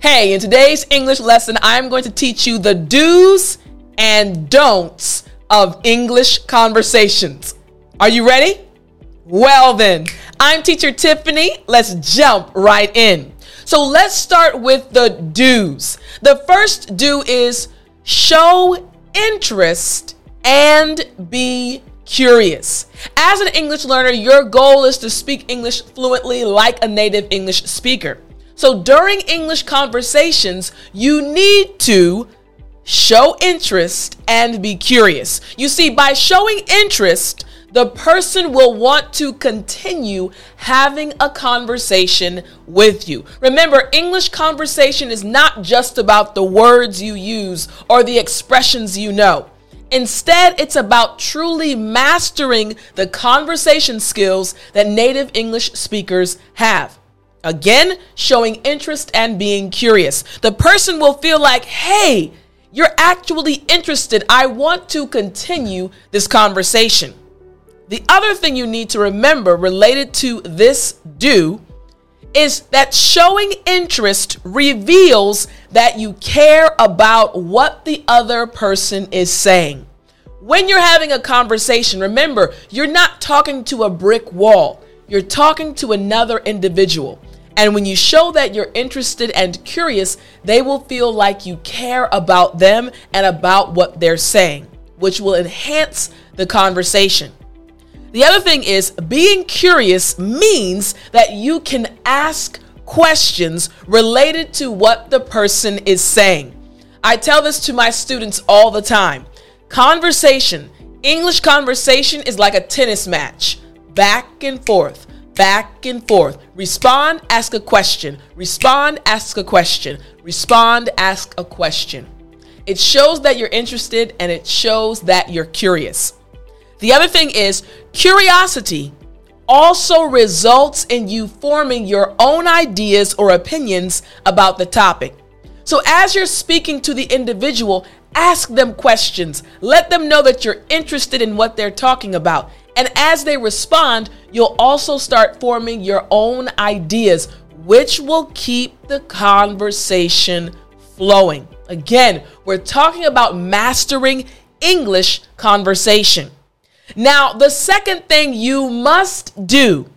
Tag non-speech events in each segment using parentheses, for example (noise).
Hey, in today's English lesson, I'm going to teach you the do's and don'ts of English conversations. Are you ready? Well, then, I'm teacher Tiffany. Let's jump right in. So, let's start with the do's. The first do is show interest and be curious. As an English learner, your goal is to speak English fluently like a native English speaker. So during English conversations, you need to show interest and be curious. You see, by showing interest, the person will want to continue having a conversation with you. Remember, English conversation is not just about the words you use or the expressions you know. Instead, it's about truly mastering the conversation skills that native English speakers have. Again, showing interest and being curious. The person will feel like, hey, you're actually interested. I want to continue this conversation. The other thing you need to remember related to this do is that showing interest reveals that you care about what the other person is saying. When you're having a conversation, remember, you're not talking to a brick wall, you're talking to another individual. And when you show that you're interested and curious, they will feel like you care about them and about what they're saying, which will enhance the conversation. The other thing is being curious means that you can ask questions related to what the person is saying. I tell this to my students all the time. Conversation, English conversation is like a tennis match, back and forth back and forth. Respond, ask a question. Respond, ask a question. Respond, ask a question. It shows that you're interested and it shows that you're curious. The other thing is curiosity also results in you forming your own ideas or opinions about the topic. So, as you're speaking to the individual, ask them questions. Let them know that you're interested in what they're talking about. And as they respond, you'll also start forming your own ideas, which will keep the conversation flowing. Again, we're talking about mastering English conversation. Now, the second thing you must do,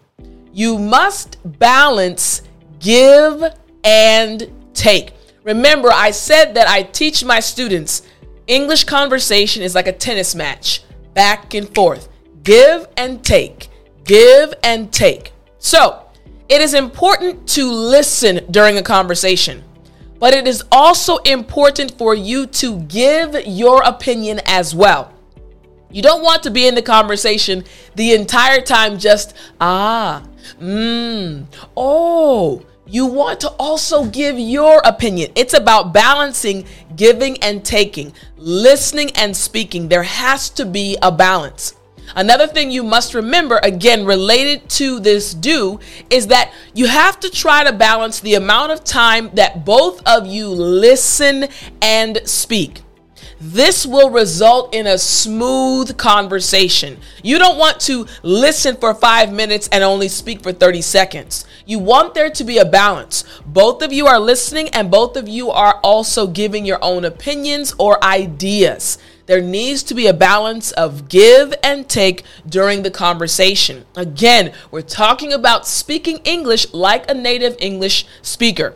you must balance give and take. Remember, I said that I teach my students English conversation is like a tennis match, back and forth. Give and take. Give and take. So, it is important to listen during a conversation, but it is also important for you to give your opinion as well. You don't want to be in the conversation the entire time just, ah, mmm, oh. You want to also give your opinion. It's about balancing giving and taking, listening and speaking. There has to be a balance. Another thing you must remember, again, related to this do, is that you have to try to balance the amount of time that both of you listen and speak. This will result in a smooth conversation. You don't want to listen for five minutes and only speak for 30 seconds. You want there to be a balance. Both of you are listening and both of you are also giving your own opinions or ideas. There needs to be a balance of give and take during the conversation. Again, we're talking about speaking English like a native English speaker.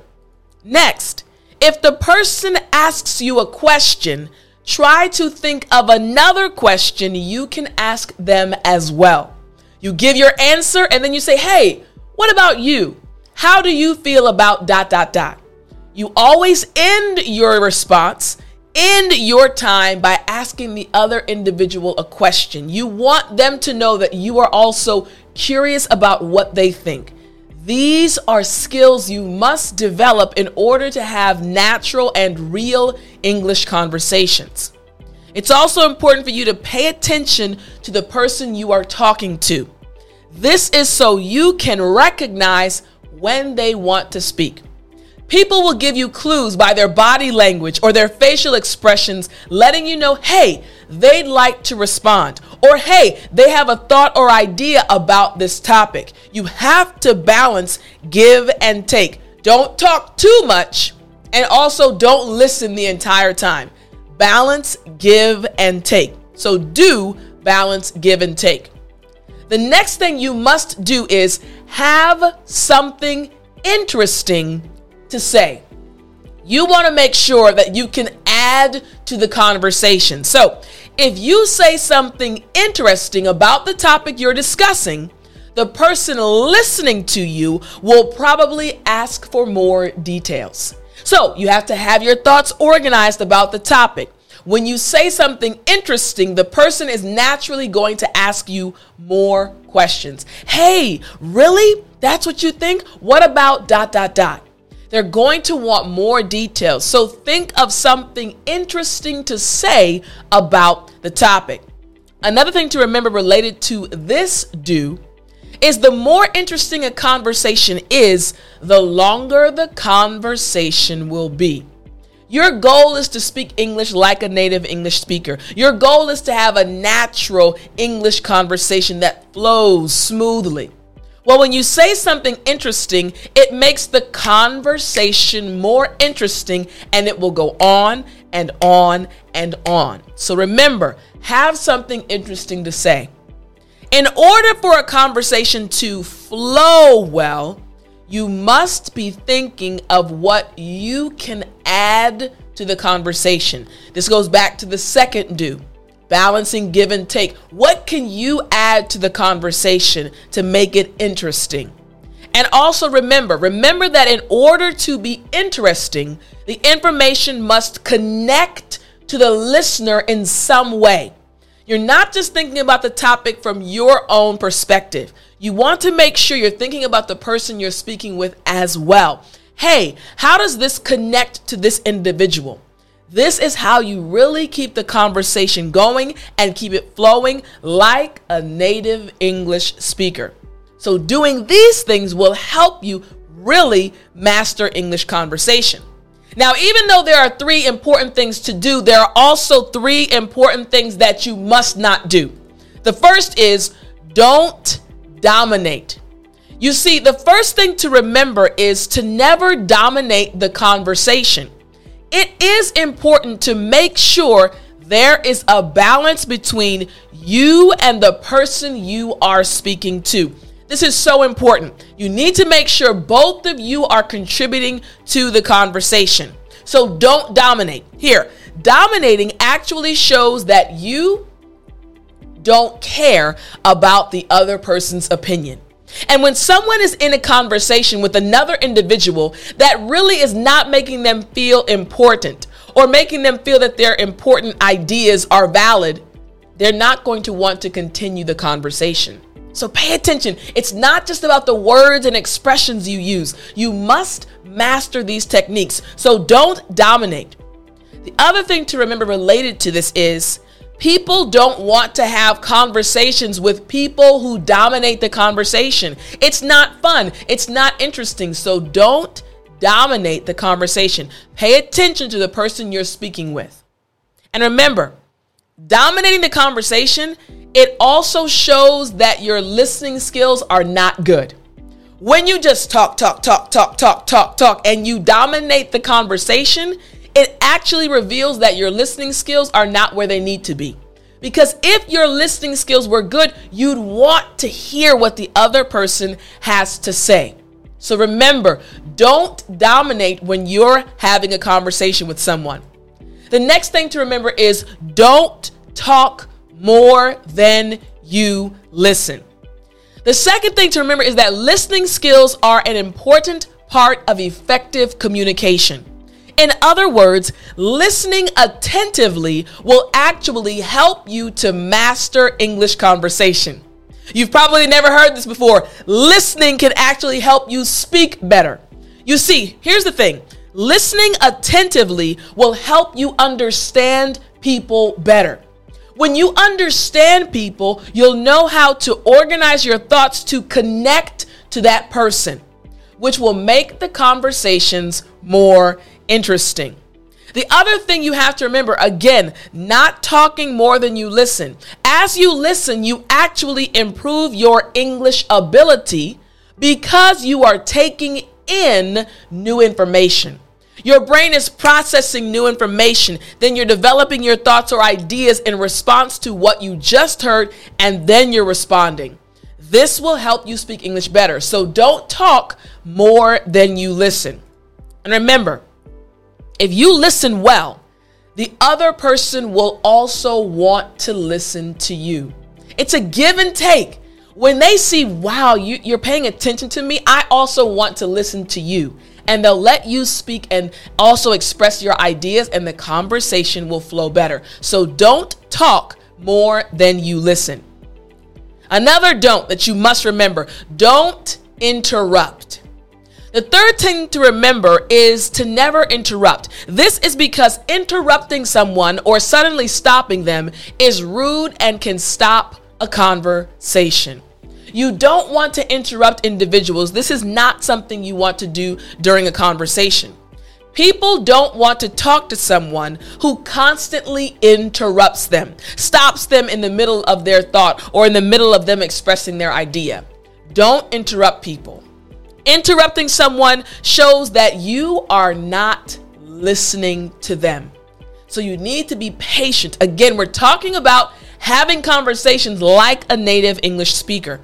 Next, if the person asks you a question, try to think of another question you can ask them as well. You give your answer and then you say, hey, what about you? How do you feel about dot, dot, dot? You always end your response end your time by asking the other individual a question. You want them to know that you are also curious about what they think. These are skills you must develop in order to have natural and real English conversations. It's also important for you to pay attention to the person you are talking to. This is so you can recognize when they want to speak. People will give you clues by their body language or their facial expressions, letting you know, hey, they'd like to respond, or hey, they have a thought or idea about this topic. You have to balance give and take. Don't talk too much And also, don't listen the entire time. Balance, give, and take. So, do balance, give, and take. The next thing you must do is have something interesting to say. You want to make sure that you can add to the conversation. So, if you say something interesting about the topic you're discussing, the person listening to you will probably ask for more details. So, you have to have your thoughts organized about the topic. When you say something interesting, the person is naturally going to ask you more questions. Hey, really? That's what you think? What about dot, dot, dot? They're going to want more details. So think of something interesting to say about the topic. Another thing to remember related to this do is the more interesting a conversation is, the longer the conversation will be. Your goal is to speak English like a native English speaker. Your goal is to have a natural English conversation that flows smoothly. Well, when you say something interesting, it makes the conversation more interesting and it will go on and on and on. So remember, have something interesting to say. In order for a conversation to flow well, you must be thinking of what you can add to the conversation. This goes back to the second do balancing give and take. What can you add to the conversation to make it interesting? And also remember, remember that in order to be interesting, the information must connect to the listener in some way. You're not just thinking about the topic from your own perspective. You want to make sure you're thinking about the person you're speaking with as well. Hey, how does this connect to this individual? This is how you really keep the conversation going and keep it flowing like a native English speaker. So, doing these things will help you really master English conversation. Now, even though there are three important things to do, there are also three important things that you must not do. The first is don't dominate. You see, the first thing to remember is to never dominate the conversation. It is important to make sure there is a balance between you and the person you are speaking to. This is so important. You need to make sure both of you are contributing to the conversation. So don't dominate. Here, dominating actually shows that you don't care about the other person's opinion. And when someone is in a conversation with another individual that really is not making them feel important or making them feel that their important ideas are valid, they're not going to want to continue the conversation. So pay attention. It's not just about the words and expressions you use. You must master these techniques. So don't dominate. The other thing to remember related to this is people don't want to have conversations with people who dominate the conversation. It's not fun, it's not interesting. So don't dominate the conversation. Pay attention to the person you're speaking with. And remember, dominating the conversation it also shows that your listening skills are not good. When you just talk, talk, talk, talk, talk, talk, talk, and you dominate the conversation, it actually reveals that your listening skills are not where they need to be. Because if your listening skills were good, you'd want to hear what the other person has to say. So remember, don't dominate when you're having a conversation with someone. The next thing to remember is don't talk more than you listen. The second thing to remember is that listening skills are an important part of effective communication. In other words, listening attentively will actually help you to master English conversation. You've probably never heard this before. Listening can actually help you speak better. You see, here's the thing listening attentively will help you understand people better. When you understand people, you'll know how to organize your thoughts to connect to that person, which will make the conversations more interesting. The other thing you have to remember again, not talking more than you listen. As you listen, you actually improve your English ability because you are taking in new information. Your brain is processing new information. Then you're developing your thoughts or ideas in response to what you just heard, and then you're responding. This will help you speak English better. So don't talk more than you listen. And remember, if you listen well, the other person will also want to listen to you. It's a give and take. When they see, wow, you, are paying attention to me, I also want to listen to you. And they'll let you speak and also express your ideas, and the conversation will flow better. So don't talk more than you listen. Another don't that you must remember don't interrupt. The third thing to remember is to never interrupt. This is because interrupting someone or suddenly stopping them is rude and can stop a conversation. You don't want to interrupt individuals. This is not something you want to do during a conversation. People don't want to talk to someone who constantly interrupts them, stops them in the middle of their thought or in the middle of them expressing their idea. Don't interrupt people. Interrupting someone shows that you are not listening to them. So you need to be patient. Again, we're talking about having conversations like a native English speaker.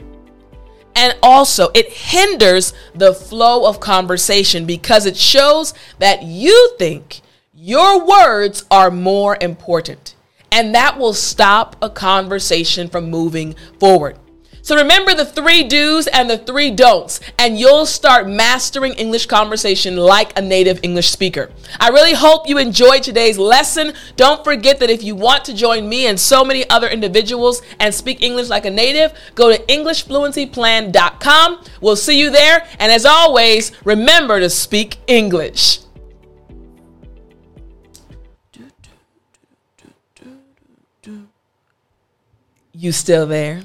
And also, it hinders the flow of conversation because it shows that you think your words are more important. And that will stop a conversation from moving forward. So remember the three do's and the three don'ts, and you'll start mastering English conversation like a native English speaker. I really hope you enjoyed today's lesson. Don't forget that if you want to join me and so many other individuals and speak English like a native, go to EnglishFluencyPlan.com. We'll see you there. And as always, remember to speak English. You still there?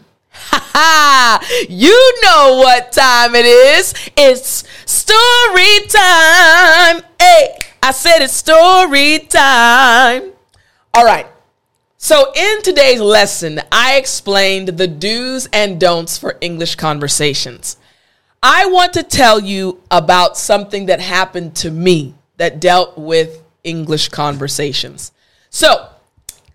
(laughs) you know what time it is. It's story time. Hey, I said it's story time. All right. So, in today's lesson, I explained the do's and don'ts for English conversations. I want to tell you about something that happened to me that dealt with English conversations. So,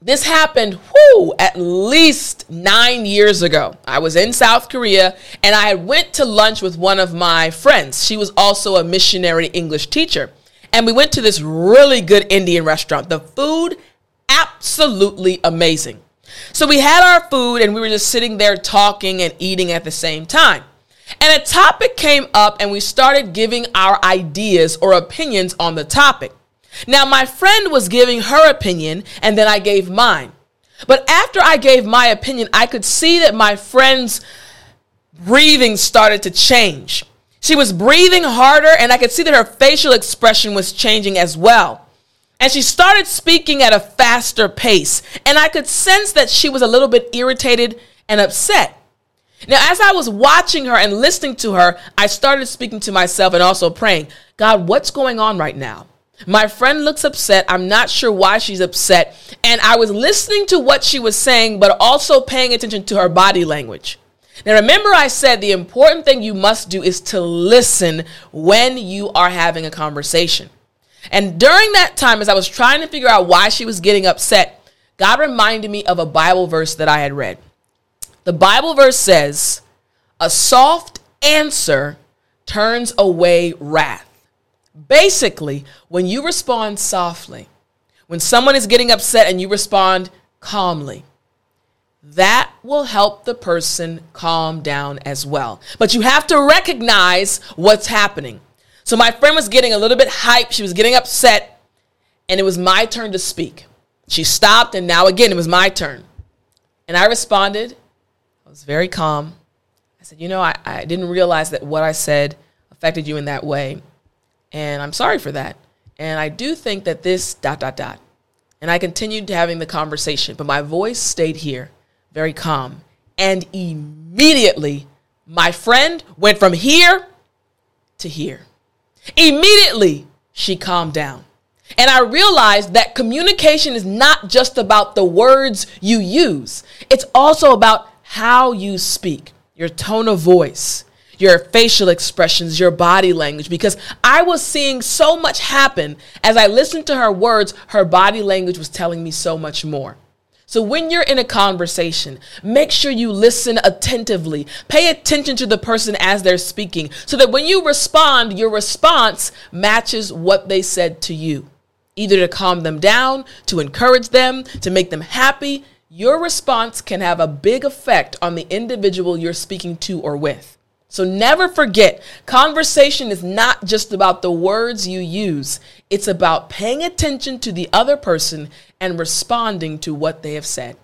this happened, whoo, at least nine years ago. I was in South Korea and I went to lunch with one of my friends. She was also a missionary English teacher. And we went to this really good Indian restaurant. The food, absolutely amazing. So we had our food and we were just sitting there talking and eating at the same time. And a topic came up and we started giving our ideas or opinions on the topic. Now, my friend was giving her opinion, and then I gave mine. But after I gave my opinion, I could see that my friend's breathing started to change. She was breathing harder, and I could see that her facial expression was changing as well. And she started speaking at a faster pace, and I could sense that she was a little bit irritated and upset. Now, as I was watching her and listening to her, I started speaking to myself and also praying, God, what's going on right now? My friend looks upset. I'm not sure why she's upset. And I was listening to what she was saying, but also paying attention to her body language. Now, remember, I said the important thing you must do is to listen when you are having a conversation. And during that time, as I was trying to figure out why she was getting upset, God reminded me of a Bible verse that I had read. The Bible verse says, A soft answer turns away wrath. Basically, when you respond softly, when someone is getting upset and you respond calmly, that will help the person calm down as well. But you have to recognize what's happening. So my friend was getting a little bit hyped, she was getting upset, and it was my turn to speak. She stopped, and now again, it was my turn. And I responded. I was very calm. I said, You know, I, I didn't realize that what I said affected you in that way. And I'm sorry for that. And I do think that this dot, dot, dot. And I continued having the conversation, but my voice stayed here, very calm. And immediately, my friend went from here to here. Immediately, she calmed down. And I realized that communication is not just about the words you use, it's also about how you speak, your tone of voice, your facial expressions, your body language, because I was seeing so much happen as I listened to her words. Her body language was telling me so much more. So when you're in a conversation, make sure you listen attentively. Pay attention to the person as they're speaking so that when you respond, your response matches what they said to you. Either to calm them down, to encourage them, to make them happy. Your response can have a big effect on the individual you're speaking to or with. So never forget, conversation is not just about the words you use. It's about paying attention to the other person and responding to what they have said.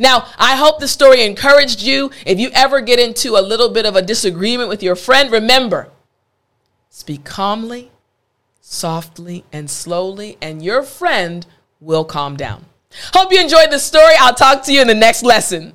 Now, I hope the story encouraged you. If you ever get into a little bit of a disagreement with your friend, remember, speak calmly, softly, and slowly, and your friend will calm down. Hope you enjoyed the story. I'll talk to you in the next lesson.